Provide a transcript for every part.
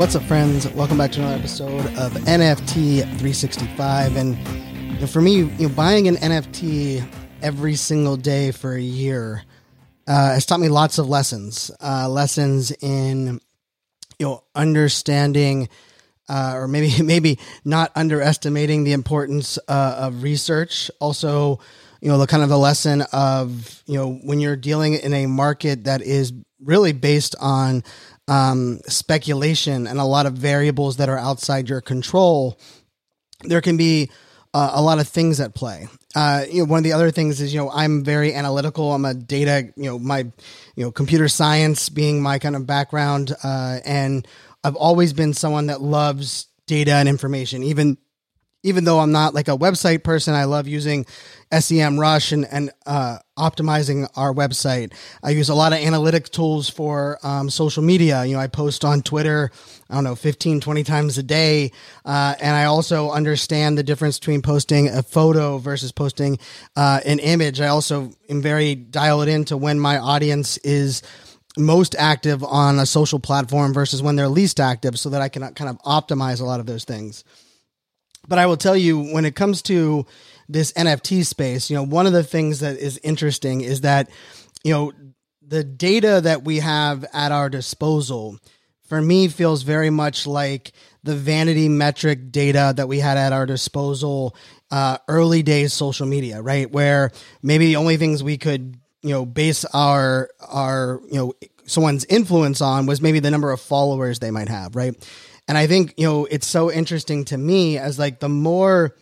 What's up, friends? Welcome back to another episode of NFT 365. And you know, for me, you know, buying an NFT every single day for a year uh, has taught me lots of lessons. Uh, lessons in you know understanding, uh, or maybe maybe not underestimating the importance uh, of research. Also, you know, the kind of the lesson of you know when you're dealing in a market that is really based on um, speculation and a lot of variables that are outside your control, there can be uh, a lot of things at play. Uh, you know, one of the other things is, you know, I'm very analytical. I'm a data, you know, my, you know, computer science being my kind of background, uh, and I've always been someone that loves data and information. Even even though I'm not like a website person, I love using SEMrush and, and uh, optimizing our website. I use a lot of analytic tools for um, social media. You know, I post on Twitter, I don't know, 15, 20 times a day. Uh, and I also understand the difference between posting a photo versus posting uh, an image. I also am very dialed into when my audience is most active on a social platform versus when they're least active so that I can kind of optimize a lot of those things. But I will tell you, when it comes to this NFT space, you know, one of the things that is interesting is that, you know, the data that we have at our disposal for me feels very much like the vanity metric data that we had at our disposal uh, early days social media, right? Where maybe the only things we could, you know, base our our you know someone's influence on was maybe the number of followers they might have, right? And I think, you know, it's so interesting to me as like the more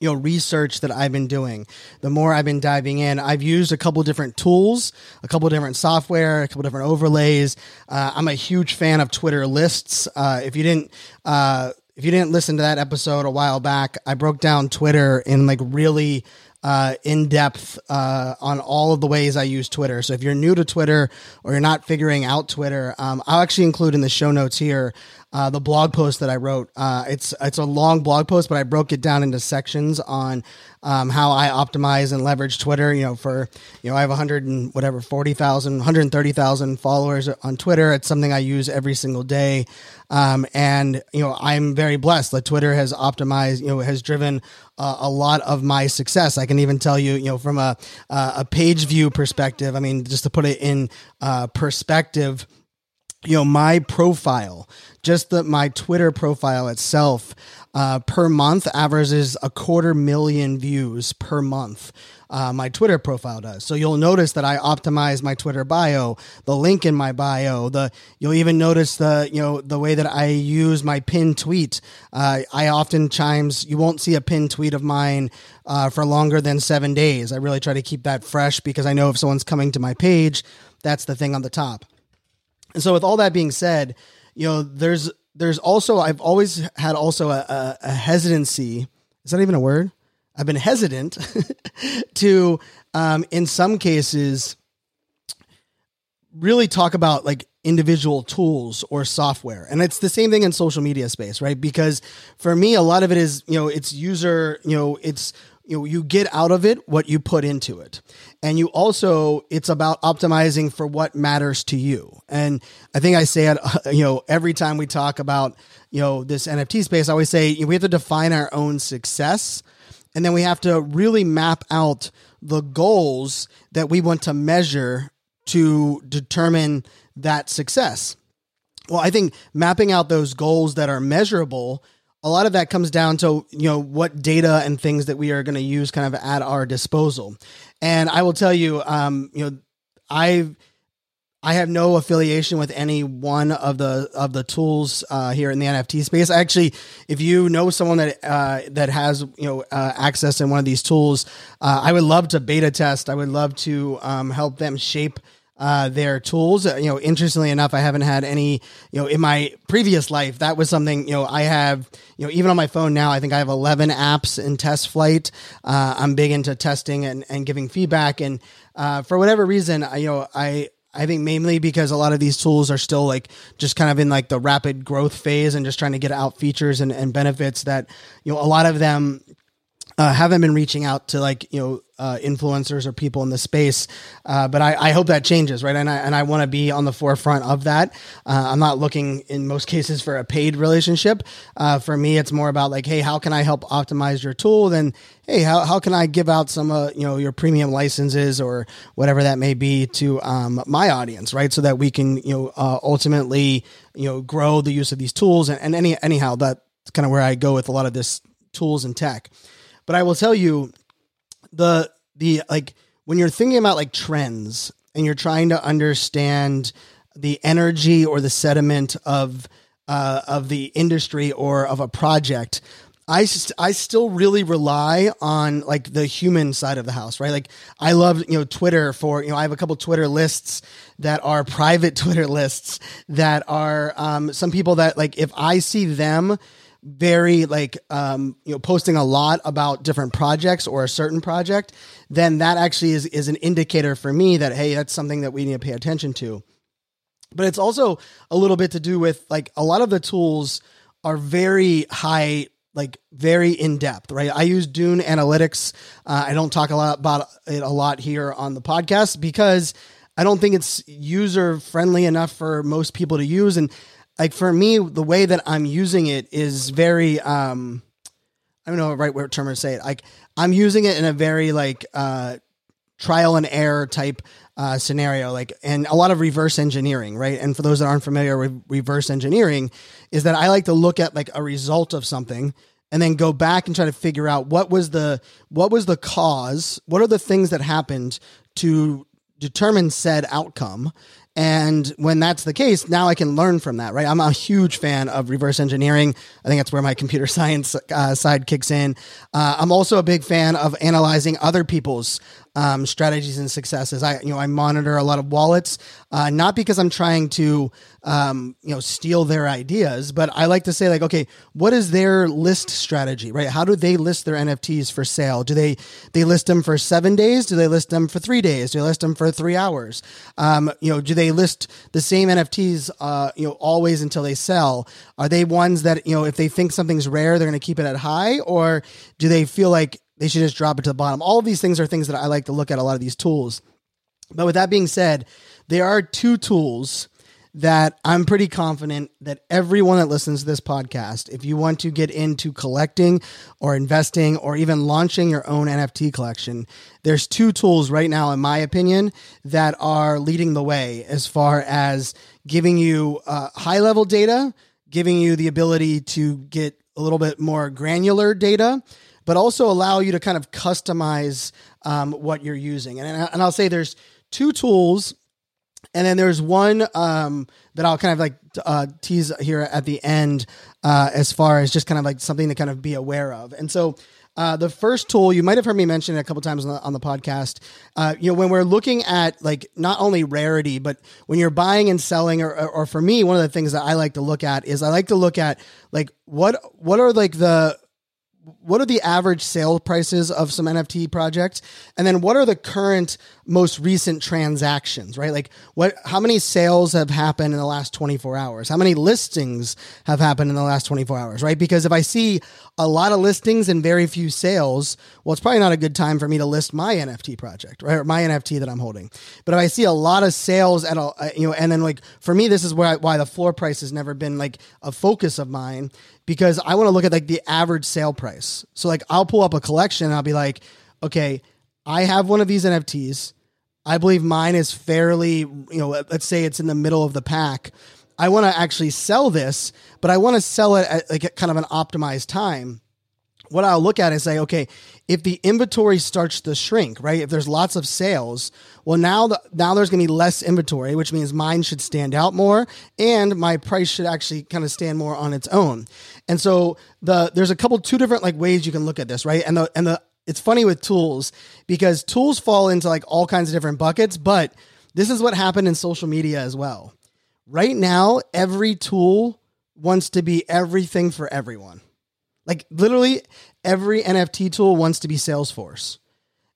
you know research that I've been doing, the more I've been diving in. I've used a couple different tools, a couple different software, a couple different overlays. Uh, I'm a huge fan of Twitter lists. Uh, if you didn't, uh, if you didn't listen to that episode a while back, I broke down Twitter in like really uh, in depth uh, on all of the ways I use Twitter. So if you're new to Twitter or you're not figuring out Twitter, um, I'll actually include in the show notes here uh, the blog post that I wrote. Uh, it's it's a long blog post, but I broke it down into sections on um, how I optimize and leverage Twitter. You know, for you know, I have 100 and whatever 40,000, 130,000 followers on Twitter. It's something I use every single day, um, and you know, I'm very blessed that Twitter has optimized. You know, has driven uh, a lot of my success. I can even tell you, you know, from a uh, a page view perspective. I mean, just to put it in uh, perspective you know my profile just the my twitter profile itself uh, per month averages a quarter million views per month uh, my twitter profile does. So you'll notice that i optimize my twitter bio the link in my bio the you'll even notice the you know the way that i use my pin tweet. Uh, i often chimes you won't see a pin tweet of mine uh, for longer than seven days. I really try to keep that fresh because i know if someone's coming to my page that's the thing on the top and so, with all that being said, you know, there's there's also I've always had also a, a, a hesitancy. Is that even a word? I've been hesitant to, um, in some cases, really talk about like individual tools or software. And it's the same thing in social media space, right? Because for me, a lot of it is, you know, it's user, you know, it's you know, you get out of it what you put into it. And you also, it's about optimizing for what matters to you. And I think I say it, you know, every time we talk about, you know, this NFT space, I always say we have to define our own success. And then we have to really map out the goals that we want to measure to determine that success. Well, I think mapping out those goals that are measurable a lot of that comes down to you know what data and things that we are going to use kind of at our disposal and i will tell you um, you know i've I have no affiliation with any one of the of the tools uh, here in the NFT space. Actually, if you know someone that uh, that has you know uh, access in one of these tools, uh, I would love to beta test. I would love to um, help them shape uh, their tools. Uh, you know, interestingly enough, I haven't had any, you know, in my previous life, that was something, you know, I have, you know, even on my phone now, I think I have 11 apps in TestFlight. Uh, I'm big into testing and, and giving feedback. And uh, for whatever reason, I, you know, I, I think mainly because a lot of these tools are still like just kind of in like the rapid growth phase and just trying to get out features and, and benefits that, you know, a lot of them uh, haven't been reaching out to like you know uh, influencers or people in the space, uh, but I, I, hope that changes, right? And I and I want to be on the forefront of that. Uh, I'm not looking in most cases for a paid relationship. Uh, for me, it's more about like, hey, how can I help optimize your tool? Then, hey, how, how can I give out some uh, you know your premium licenses or whatever that may be to um, my audience, right? So that we can you know ultimately you know grow the use of these tools and, and any anyhow that's kind of where I go with a lot of this tools and tech. But I will tell you the the like when you're thinking about like trends and you're trying to understand the energy or the sediment of uh, of the industry or of a project, I, st- I still really rely on like the human side of the house, right? Like I love, you know, Twitter for, you know, I have a couple Twitter lists that are private Twitter lists that are um, some people that like if I see them very like um, you know posting a lot about different projects or a certain project, then that actually is is an indicator for me that hey, that's something that we need to pay attention to. But it's also a little bit to do with like a lot of the tools are very high like very in depth, right? I use Dune Analytics. Uh, I don't talk a lot about it a lot here on the podcast because I don't think it's user friendly enough for most people to use. And like for me, the way that I'm using it is very um I don't know the right word term to say it. Like I'm using it in a very like uh trial and error type uh, scenario, like and a lot of reverse engineering, right? And for those that aren't familiar with reverse engineering, is that I like to look at like a result of something and then go back and try to figure out what was the what was the cause, what are the things that happened to determine said outcome, and when that's the case, now I can learn from that, right? I'm a huge fan of reverse engineering. I think that's where my computer science uh, side kicks in. Uh, I'm also a big fan of analyzing other people's um, strategies and successes. I, you know, I monitor a lot of wallets, uh, not because I'm trying to, um, you know, steal their ideas, but I like to say like, okay, what is their list strategy, right? How do they list their NFTs for sale? Do they they list them for seven days? Do they list them for three days? Do they list them for three hours? Um, you know, do they list the same NFTs, uh, you know, always until they sell? Are they ones that you know, if they think something's rare, they're going to keep it at high, or do they feel like they should just drop it to the bottom. All of these things are things that I like to look at a lot of these tools. But with that being said, there are two tools that I'm pretty confident that everyone that listens to this podcast, if you want to get into collecting or investing or even launching your own NFT collection, there's two tools right now, in my opinion, that are leading the way as far as giving you uh, high level data, giving you the ability to get a little bit more granular data but also allow you to kind of customize um, what you're using. And, and I'll say there's two tools, and then there's one um, that I'll kind of like uh, tease here at the end uh, as far as just kind of like something to kind of be aware of. And so. Uh, the first tool you might have heard me mention it a couple times on the, on the podcast. Uh, you know, when we're looking at like not only rarity, but when you're buying and selling, or, or, or for me, one of the things that I like to look at is I like to look at like what what are like the what are the average sale prices of some NFT projects? And then what are the current most recent transactions, right? Like what how many sales have happened in the last 24 hours? How many listings have happened in the last 24 hours, right? Because if I see a lot of listings and very few sales, well it's probably not a good time for me to list my NFT project, right? Or my NFT that I'm holding. But if I see a lot of sales at a uh, you know and then like for me this is why why the floor price has never been like a focus of mine because I want to look at like the average sale price. So like I'll pull up a collection and I'll be like, okay, I have one of these NFTs. I believe mine is fairly, you know, let's say it's in the middle of the pack. I want to actually sell this, but I want to sell it at like kind of an optimized time. what I'll look at is say, okay, if the inventory starts to shrink, right? If there's lots of sales, well, now the, now there's going to be less inventory, which means mine should stand out more, and my price should actually kind of stand more on its own. And so the there's a couple two different like ways you can look at this, right? And the and the it's funny with tools because tools fall into like all kinds of different buckets, but this is what happened in social media as well. Right now, every tool wants to be everything for everyone. Like literally every NFT tool wants to be Salesforce.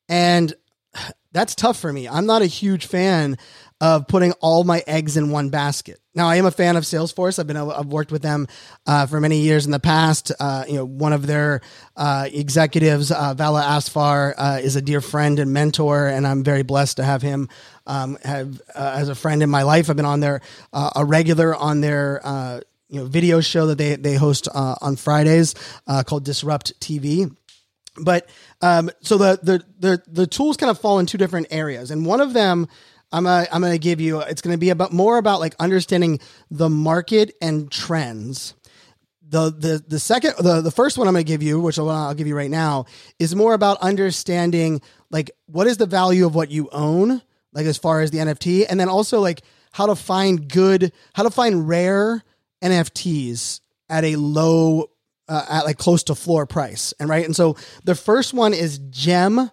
And that's tough for me. I'm not a huge fan of putting all my eggs in one basket. Now, I am a fan of Salesforce. I've been I've worked with them uh, for many years in the past. Uh, you know, one of their uh, executives, uh, Vala Afshar, uh, is a dear friend and mentor, and I'm very blessed to have him um, have uh, as a friend in my life. I've been on their a regular on their you know video show that they they host uh, on Fridays uh, called Disrupt TV. But um, so the, the the the tools kind of fall in two different areas, and one of them I'm a, I'm going to give you. It's going to be about more about like understanding the market and trends. The, the the second the, the first one I'm going to give you, which I'll, I'll give you right now, is more about understanding like what is the value of what you own, like as far as the NFT, and then also like how to find good, how to find rare NFTs at a low, uh, at like close to floor price. And right. And so the first one is gem.xyz.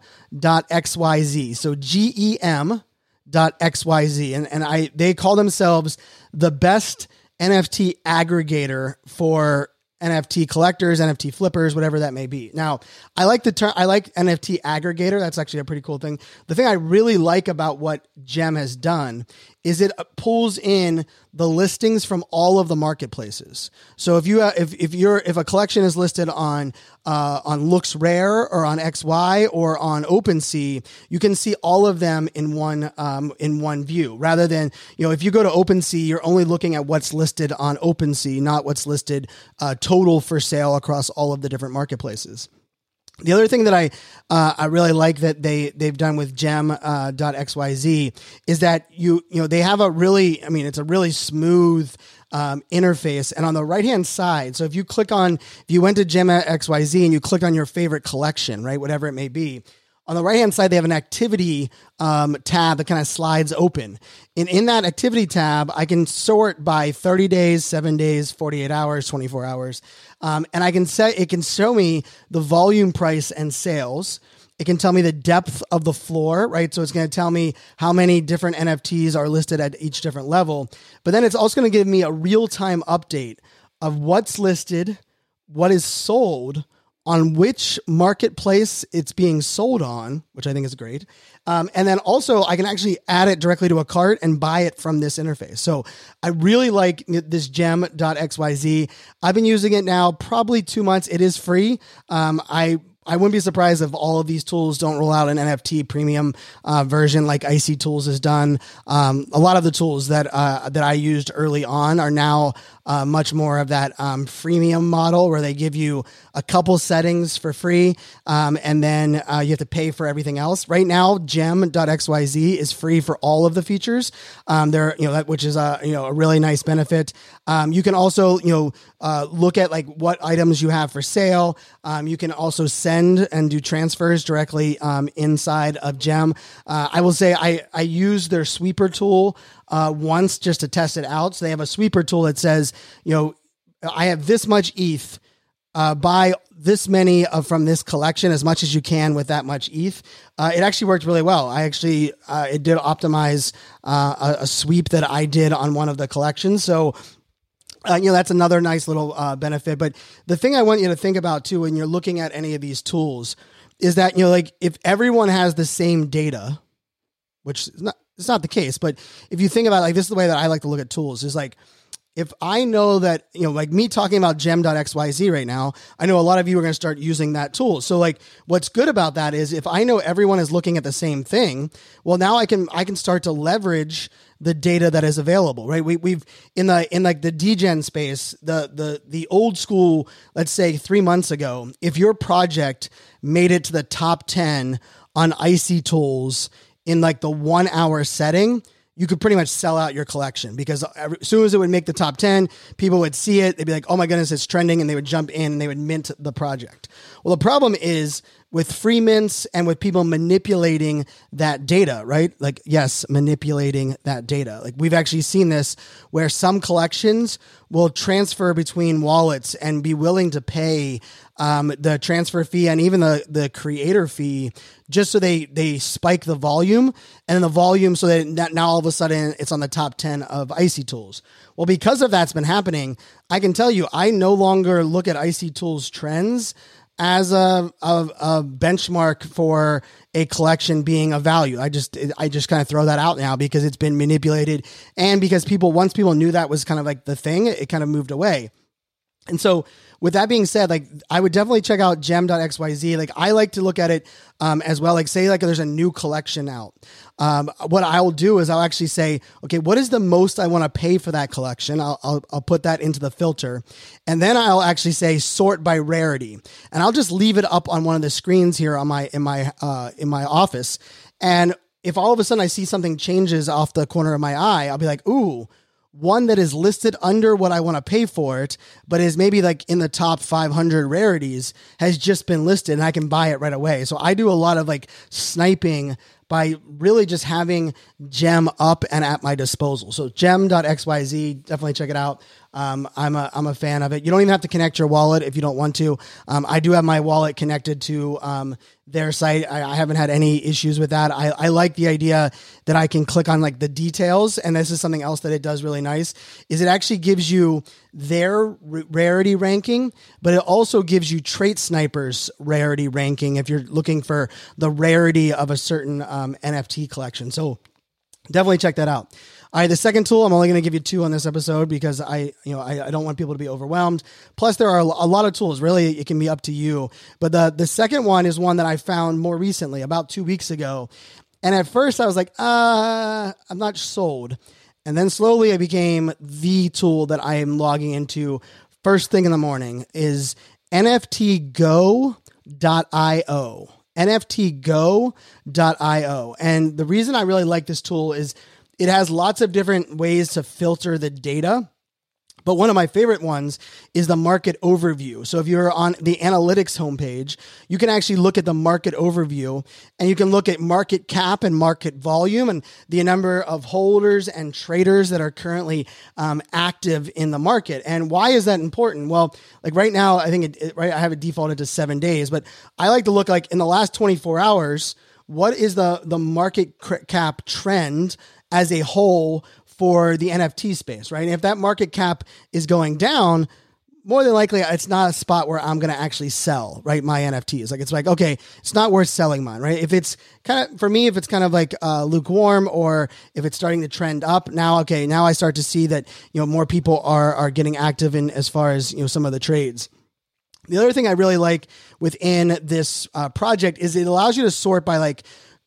So G E M dot XYZ. And, and I, they call themselves the best NFT aggregator for NFT collectors, NFT flippers, whatever that may be. Now, I like the term, I like NFT aggregator. That's actually a pretty cool thing. The thing I really like about what Gem has done is it pulls in the listings from all of the marketplaces. So if you if if you're if a collection is listed on uh, on LooksRare or on XY or on OpenSea, you can see all of them in one um, in one view. Rather than you know if you go to OpenSea, you're only looking at what's listed on OpenSea, not what's listed uh, total for sale across all of the different marketplaces. The other thing that I uh, I really like that they they've done with Gem uh, .xyz is that you you know they have a really I mean it's a really smooth um, interface. And on the right hand side so if you click on if you went to Gem XYZ and you click on your favorite collection right whatever it may be on the right hand side, they have an activity um, tab that kind of slides open. And in that activity tab, I can sort by 30 days, seven days, 48 hours, 24 hours. Um, and I can set, it can show me the volume price and sales. It can tell me the depth of the floor, right? So it's going to tell me how many different NFTs are listed at each different level. But then it's also going to give me a real time update of what's listed, what is sold, on which marketplace it's being sold on, which I think is great. Um, and then also, I can actually add it directly to a cart and buy it from this interface. So I really like this gem.xyz. I've been using it now probably two months. It is free. Um, I I wouldn't be surprised if all of these tools don't roll out an NFT premium uh, version like Icy Tools has done. Um, a lot of the tools that uh, that I used early on are now uh, much more of that um, freemium model where they give you a couple settings for free um, and then uh, you have to pay for everything else. Right now, gem.xyz is free for all of the features. Um, there, you know, that, which is a you know a really nice benefit. Um, you can also you know uh, look at like what items you have for sale. Um, you can also send and do transfers directly um, inside of Gem. Uh, I will say I I use their sweeper tool uh, once just to test it out. So they have a sweeper tool that says, you know, I have this much ETH. Uh, buy this many of from this collection as much as you can with that much ETH. Uh, it actually worked really well. I actually uh, it did optimize uh, a, a, sweep that I did on one of the collections. So. Uh, you know that's another nice little uh, benefit, but the thing I want you to think about too when you're looking at any of these tools is that you know like if everyone has the same data, which is not it's not the case, but if you think about it, like this is the way that I like to look at tools is like if I know that, you know, like me talking about gem.xyz right now, I know a lot of you are going to start using that tool. So like what's good about that is if I know everyone is looking at the same thing, well now I can I can start to leverage the data that is available, right? We, we've in the in like the degen space, the the the old school, let's say three months ago, if your project made it to the top ten on icy tools in like the one hour setting, you could pretty much sell out your collection because as soon as it would make the top 10, people would see it. They'd be like, oh my goodness, it's trending. And they would jump in and they would mint the project. Well, the problem is with free mints and with people manipulating that data, right? Like, yes, manipulating that data. Like, we've actually seen this where some collections will transfer between wallets and be willing to pay um, the transfer fee and even the, the creator fee just so they, they spike the volume and the volume so that now all of a sudden it's on the top 10 of Icy Tools. Well, because of that's been happening, I can tell you, I no longer look at Icy Tools trends as a, a, a, benchmark for a collection being of value. I just I just kind of throw that out now because it's been manipulated and because people once people knew that was kind of like the thing, it kind of moved away. And so with that being said, like I would definitely check out gem.xyz. Like I like to look at it um, as well. Like say like there's a new collection out. Um, what I'll do is I'll actually say, okay, what is the most I want to pay for that collection? I'll, I'll, I'll put that into the filter. And then I'll actually say sort by rarity. And I'll just leave it up on one of the screens here on my, in my, uh, in my office. And if all of a sudden I see something changes off the corner of my eye, I'll be like, ooh, one that is listed under what I want to pay for it, but is maybe like in the top 500 rarities, has just been listed and I can buy it right away. So I do a lot of like sniping by really just having Gem up and at my disposal. So gem.xyz, definitely check it out. Um, I'm a I'm a fan of it. You don't even have to connect your wallet if you don't want to. Um, I do have my wallet connected to um, their site. I, I, haven't had any issues with that. I, I like the idea that I can click on like the details, and this is something else that it does really nice. Is it actually gives you their r- rarity ranking, but it also gives you Trait Snipers rarity ranking if you're looking for the rarity of a certain um, NFT collection. So definitely check that out. All right, the second tool, I'm only going to give you two on this episode because I, you know, I, I, don't want people to be overwhelmed. Plus, there are a lot of tools. Really, it can be up to you. But the the second one is one that I found more recently, about two weeks ago. And at first, I was like, uh, I'm not sold. And then slowly, I became the tool that I am logging into first thing in the morning. Is NFTGo.io nftgo.io. And the reason I really like this tool is it has lots of different ways to filter the data. But one of my favorite ones is the market overview. So if you're on the analytics homepage, you can actually look at the market overview and you can look at market cap and market volume and the number of holders and traders that are currently um, active in the market. And why is that important? Well, like right now, I think it, it, right, I have it defaulted to seven days, but I like to look like in the last 24 hours, what is the, the market cap trend as a whole for the NFT space, right? And if that market cap is going down, more than likely it's not a spot where I'm going to actually sell, right? My NFTs. Like it's like, okay, it's not worth selling mine, right? If it's kind of, for me, if it's kind of like uh, lukewarm or if it's starting to trend up now, okay, now I start to see that, you know, more people are, are getting active in as far as, you know, some of the trades. The other thing I really like within this uh, project is it allows you to sort by like,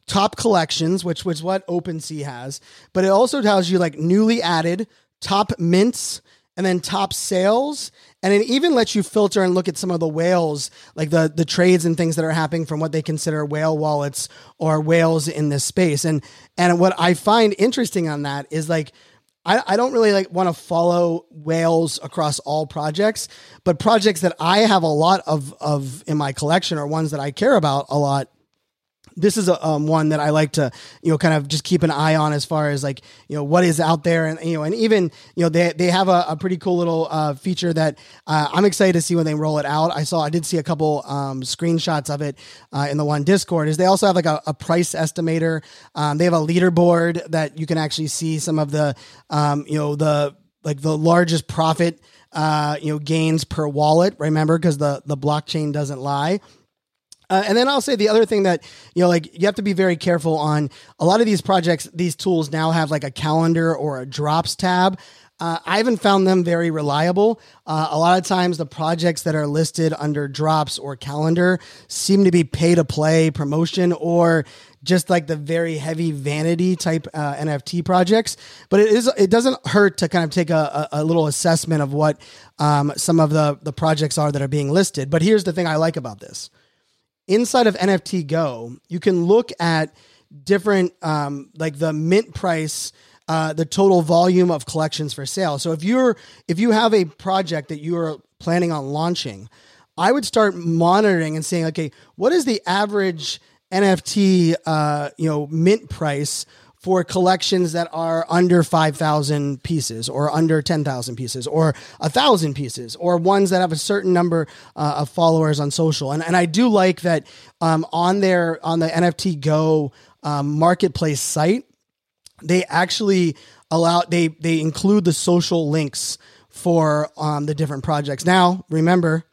top collections, which was what OpenSea has, but it also tells you like newly added, top mints, and then top sales. And it even lets you filter and look at some of the whales, like the the trades and things that are happening from what they consider whale wallets or whales in this space. And and what I find interesting on that is like I, I don't really like want to follow whales across all projects, but projects that I have a lot of of in my collection are ones that I care about a lot this is a um, one that I like to you know kind of just keep an eye on as far as like you know what is out there and you know and even you know they they have a, a pretty cool little uh, feature that uh, I'm excited to see when they roll it out. I saw I did see a couple um, screenshots of it uh, in the one Discord. Is they also have like a, a price estimator. Um, they have a leaderboard that you can actually see some of the um, you know the like the largest profit uh, you know gains per wallet. Remember because the the blockchain doesn't lie. Uh, and then I'll say the other thing that you know, like you have to be very careful on a lot of these projects. These tools now have like a calendar or a drops tab. Uh, I haven't found them very reliable. Uh, a lot of times, the projects that are listed under drops or calendar seem to be pay to play promotion or just like the very heavy vanity type uh, NFT projects. But it is it doesn't hurt to kind of take a, a, a little assessment of what um, some of the the projects are that are being listed. But here's the thing I like about this inside of NFT Go, you can look at different, um, like the mint price uh, the total volume of collections for sale. So if you're if you have a project that you are planning on launching, I would start monitoring and saying, okay, what is the average NFT uh, you know mint price for collections that are under 5,000 pieces or under 10,000 pieces or a thousand pieces or ones that have a certain number uh, of followers on social. And, and I do like that um, on their, on the NFT Go um, marketplace site, they actually allow, they, they include the social links for um, the different projects. Now, remember,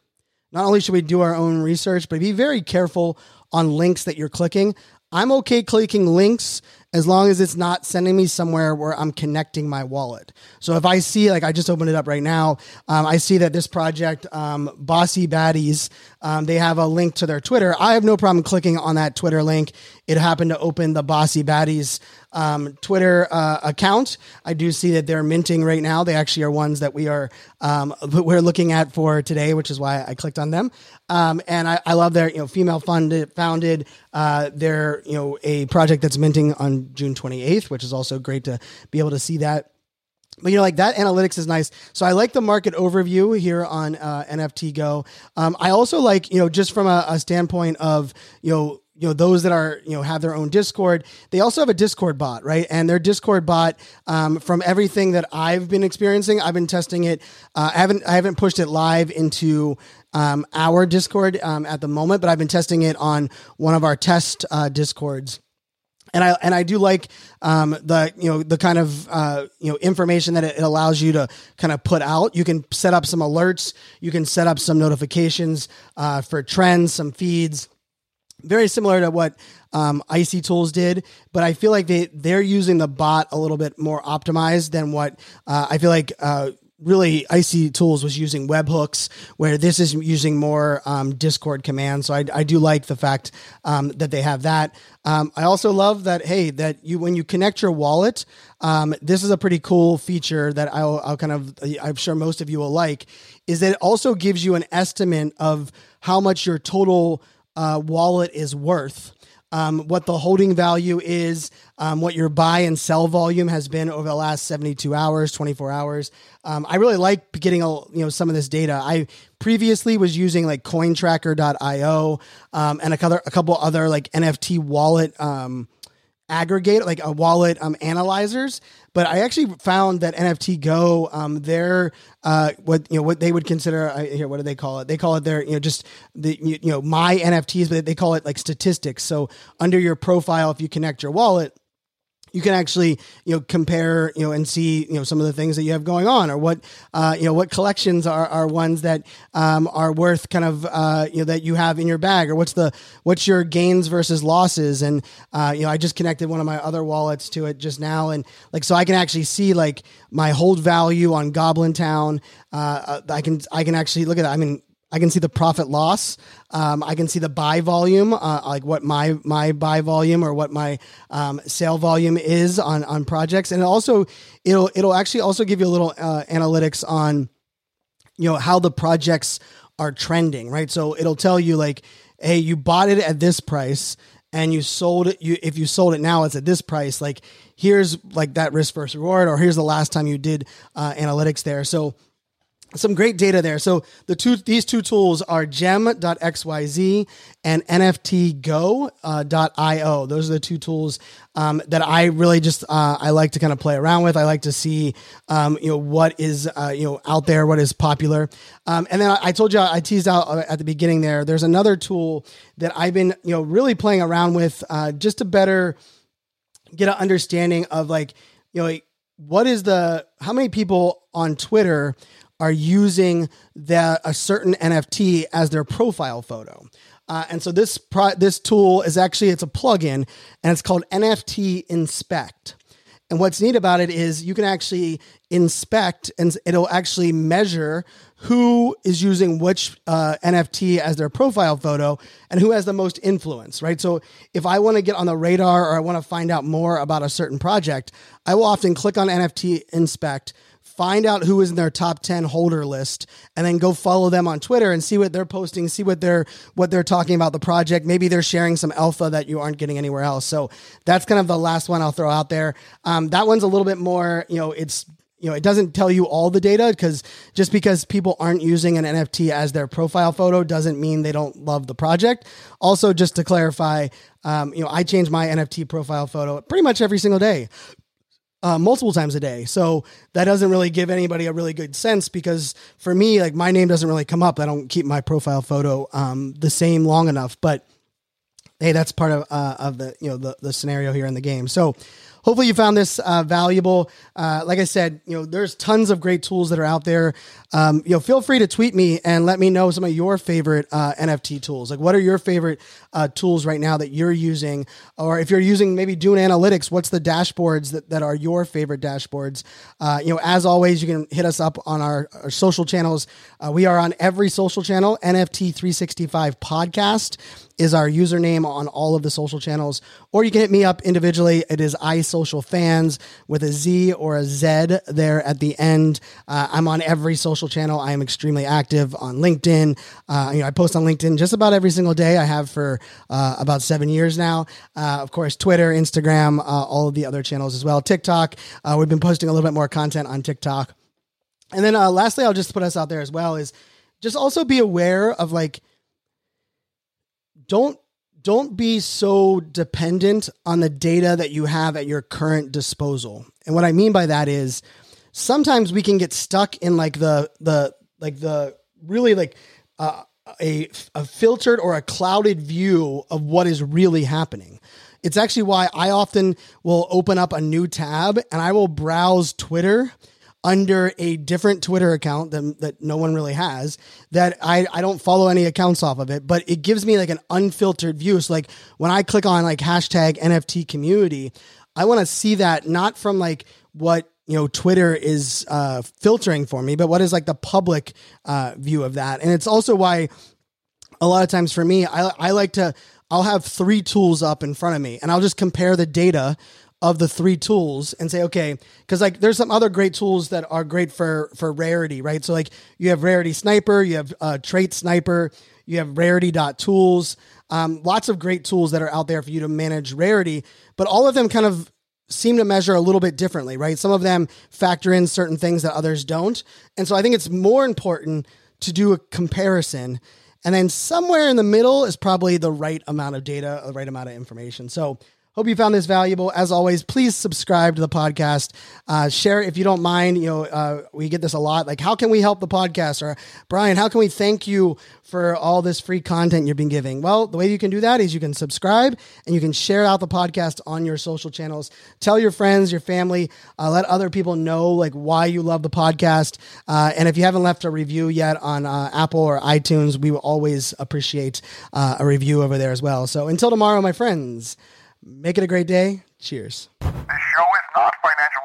not only should we do our own research, but be very careful on links that you're clicking. I'm okay clicking links as long as it's not sending me somewhere where I'm connecting my wallet. So if I see, like I just opened it up right now, um, I see that this project, um, Bossy Baddies, um, they have a link to their Twitter. I have no problem clicking on that Twitter link. It happened to open the Bossy Baddies um, Twitter uh, account. I do see that they're minting right now. They actually are ones that we are um, we're looking at for today, which is why I clicked on them. Um, and I, I, love their you know female funded founded. Uh, they're you know a project that's minting on June 28th, which is also great to be able to see that. But you know, like that analytics is nice. So I like the market overview here on uh, NFT Go. Um, I also like, you know, just from a, a standpoint of, you know, you know those that are you know have their own discord they also have a discord bot right and their discord bot um, from everything that i've been experiencing i've been testing it uh, i haven't i haven't pushed it live into um, our discord um, at the moment but i've been testing it on one of our test uh, discords and I and I do like um, the you know the kind of uh, you know information that it, allows you to kind of put out. You can set up some alerts. You can set up some notifications uh, for trends, some feeds very similar to what um, Icy Tools did, but I feel like they they're using the bot a little bit more optimized than what uh, I feel like. Really, Icy Tools was using webhooks, where this is using more um, Discord commands. So I, I, do like the fact um, that they have that. Um, I also love that hey, that you when you connect your wallet, um, this is a pretty cool feature that I'll, I'll kind of I'm sure most of you will like. Is that it also gives you an estimate of how much your total uh, wallet is worth. Um, what the holding value is, um, what your buy and sell volume has been over the last 72 hours, 24 hours. Um, I really like getting a, you know some of this data. I previously was using like cointracker.io um, and a couple, a couple other like NFT wallet um, aggregate, like a wallet um, analyzers. But I actually found that NFT Go, um, their uh, what you know what they would consider uh, here. What do they call it? They call it their you know just the you, you know my NFTs, but they call it like statistics. So under your profile, if you connect your wallet, you can actually you know compare you know and see you know some of the things that you have going on or what uh, you know what collections are, are ones that um, are worth kind of uh, you know that you have in your bag or what's the what's your gains versus losses? And uh, you know I just connected one of my other wallets to it just now. And like so I can actually see like my hold value on Goblin Town. Uh, I can I can actually look at that. I mean I can see the profit loss. Um, I can see the buy volume, uh, like what my my buy volume or what my um, sale volume is on on projects, and it also it'll it'll actually also give you a little uh, analytics on you know how the projects are trending, right? So it'll tell you like, hey, you bought it at this price and you sold it you if you sold it now it's at this price like here's like that risk versus reward or here's the last time you did uh, analytics there so some great data there. So the two these two tools are gem.xyz and nftgo.io. Uh, Those are the two tools um, that I really just uh, I like to kind of play around with. I like to see um, you know what is uh, you know out there, what is popular. Um, and then I, told you I teased out uh, at the beginning there. There's another tool that I've been you know really playing around with uh, just to better get an understanding of like you know what is the how many people on Twitter are using that a certain NFT as their profile photo. Uh, and so this pro- this tool is actually it's a plugin and it's called NFT Inspect. And what's neat about it is you can actually inspect and it'll actually measure who is using which uh, NFT as their profile photo and who has the most influence, right? So if I want to get on the radar or I want to find out more about a certain project, I will often click on NFT Inspect find out who is in their top 10 holder list and then go follow them on Twitter and see what they're posting, see what they're what they're talking about the project. Maybe they're sharing some alpha that you aren't getting anywhere else. So that's kind of the last one I'll throw out there. Um, that one's a little bit more, you know, it's you know, it doesn't tell you all the data because just because people aren't using an NFT as their profile photo doesn't mean they don't love the project. Also, just to clarify, um, you know, I change my NFT profile photo pretty much every single day uh, multiple times a day. So that doesn't really give anybody a really good sense because for me, like my name doesn't really come up. I don't keep my profile photo um, the same long enough. But hey, that's part of uh, of the you know the the scenario here in the game. So hopefully you found this uh, valuable. Uh, like I said, you know, there's tons of great tools that are out there. Um, you know, feel free to tweet me and let me know some of your favorite uh, NFT tools. Like, what are your favorite uh, tools right now that you're using? Or if you're using maybe Dune Analytics, what's the dashboards that, that are your favorite dashboards? Uh, you know, as always, you can hit us up on our, our social channels. Uh, we are on every social channel, NFT 365 podcast is our username on all of the social channels. Or you can hit me up individually. It is iSocialFanz with a Z or a Z there at the end. Uh, I'm on every social channel. I am extremely active on LinkedIn. Uh, you know, I post on LinkedIn just about every single day. I have for uh, about seven years now. Uh, of course, Twitter, Instagram, uh, all of the other channels as well. TikTok. Uh, we've been posting a little bit more content on TikTok. And then lastly, I'll just put us out there as well is just also be aware of like don't don't be so dependent on the data that you have at your current disposal. And what I mean by that is sometimes we can get stuck in like the the like the really like uh, a a filtered or a clouded view of what is really happening. It's actually why I often will open up a new tab and I will browse Twitter under a different Twitter account that, that no one really has that I, I don't follow any accounts off of it, but it gives me like an unfiltered view. So like when I click on like hashtag NFT community, I want to see that not from like what you know Twitter is uh, filtering for me, but what is like the public uh, view of that. And it's also why a lot of times for me, I, I like to I'll have three tools up in front of me and I'll just compare the data of the three tools and say okay because like there's some other great tools that are great for for rarity right so like you have rarity sniper you have uh, trait sniper you have rarity.tools um, lots of great tools that are out there for you to manage rarity but all of them kind of seem to measure a little bit differently right? Some of them factor in certain things that others don't. And so i think it's more important to do a comparison. And then somewhere in the middle is probably the right amount of data the right amount of information. So Hope you found this valuable. As always, please subscribe to the podcast. Uh, share if you don't mind. You know, uh, we get this a lot. Like, how can we help the podcast? Or Brian, how can we thank you for all this free content you've been giving? Well, the way you can do that is you can subscribe and you can share out the podcast on your social channels. Tell your friends, your family, uh, let other people know like why you love the podcast. Uh, and if you haven't left a review yet on uh, Apple or iTunes, we will always appreciate uh, a review over there as well. So until tomorrow, my friends. Make it a great day. Cheers. This show is not financial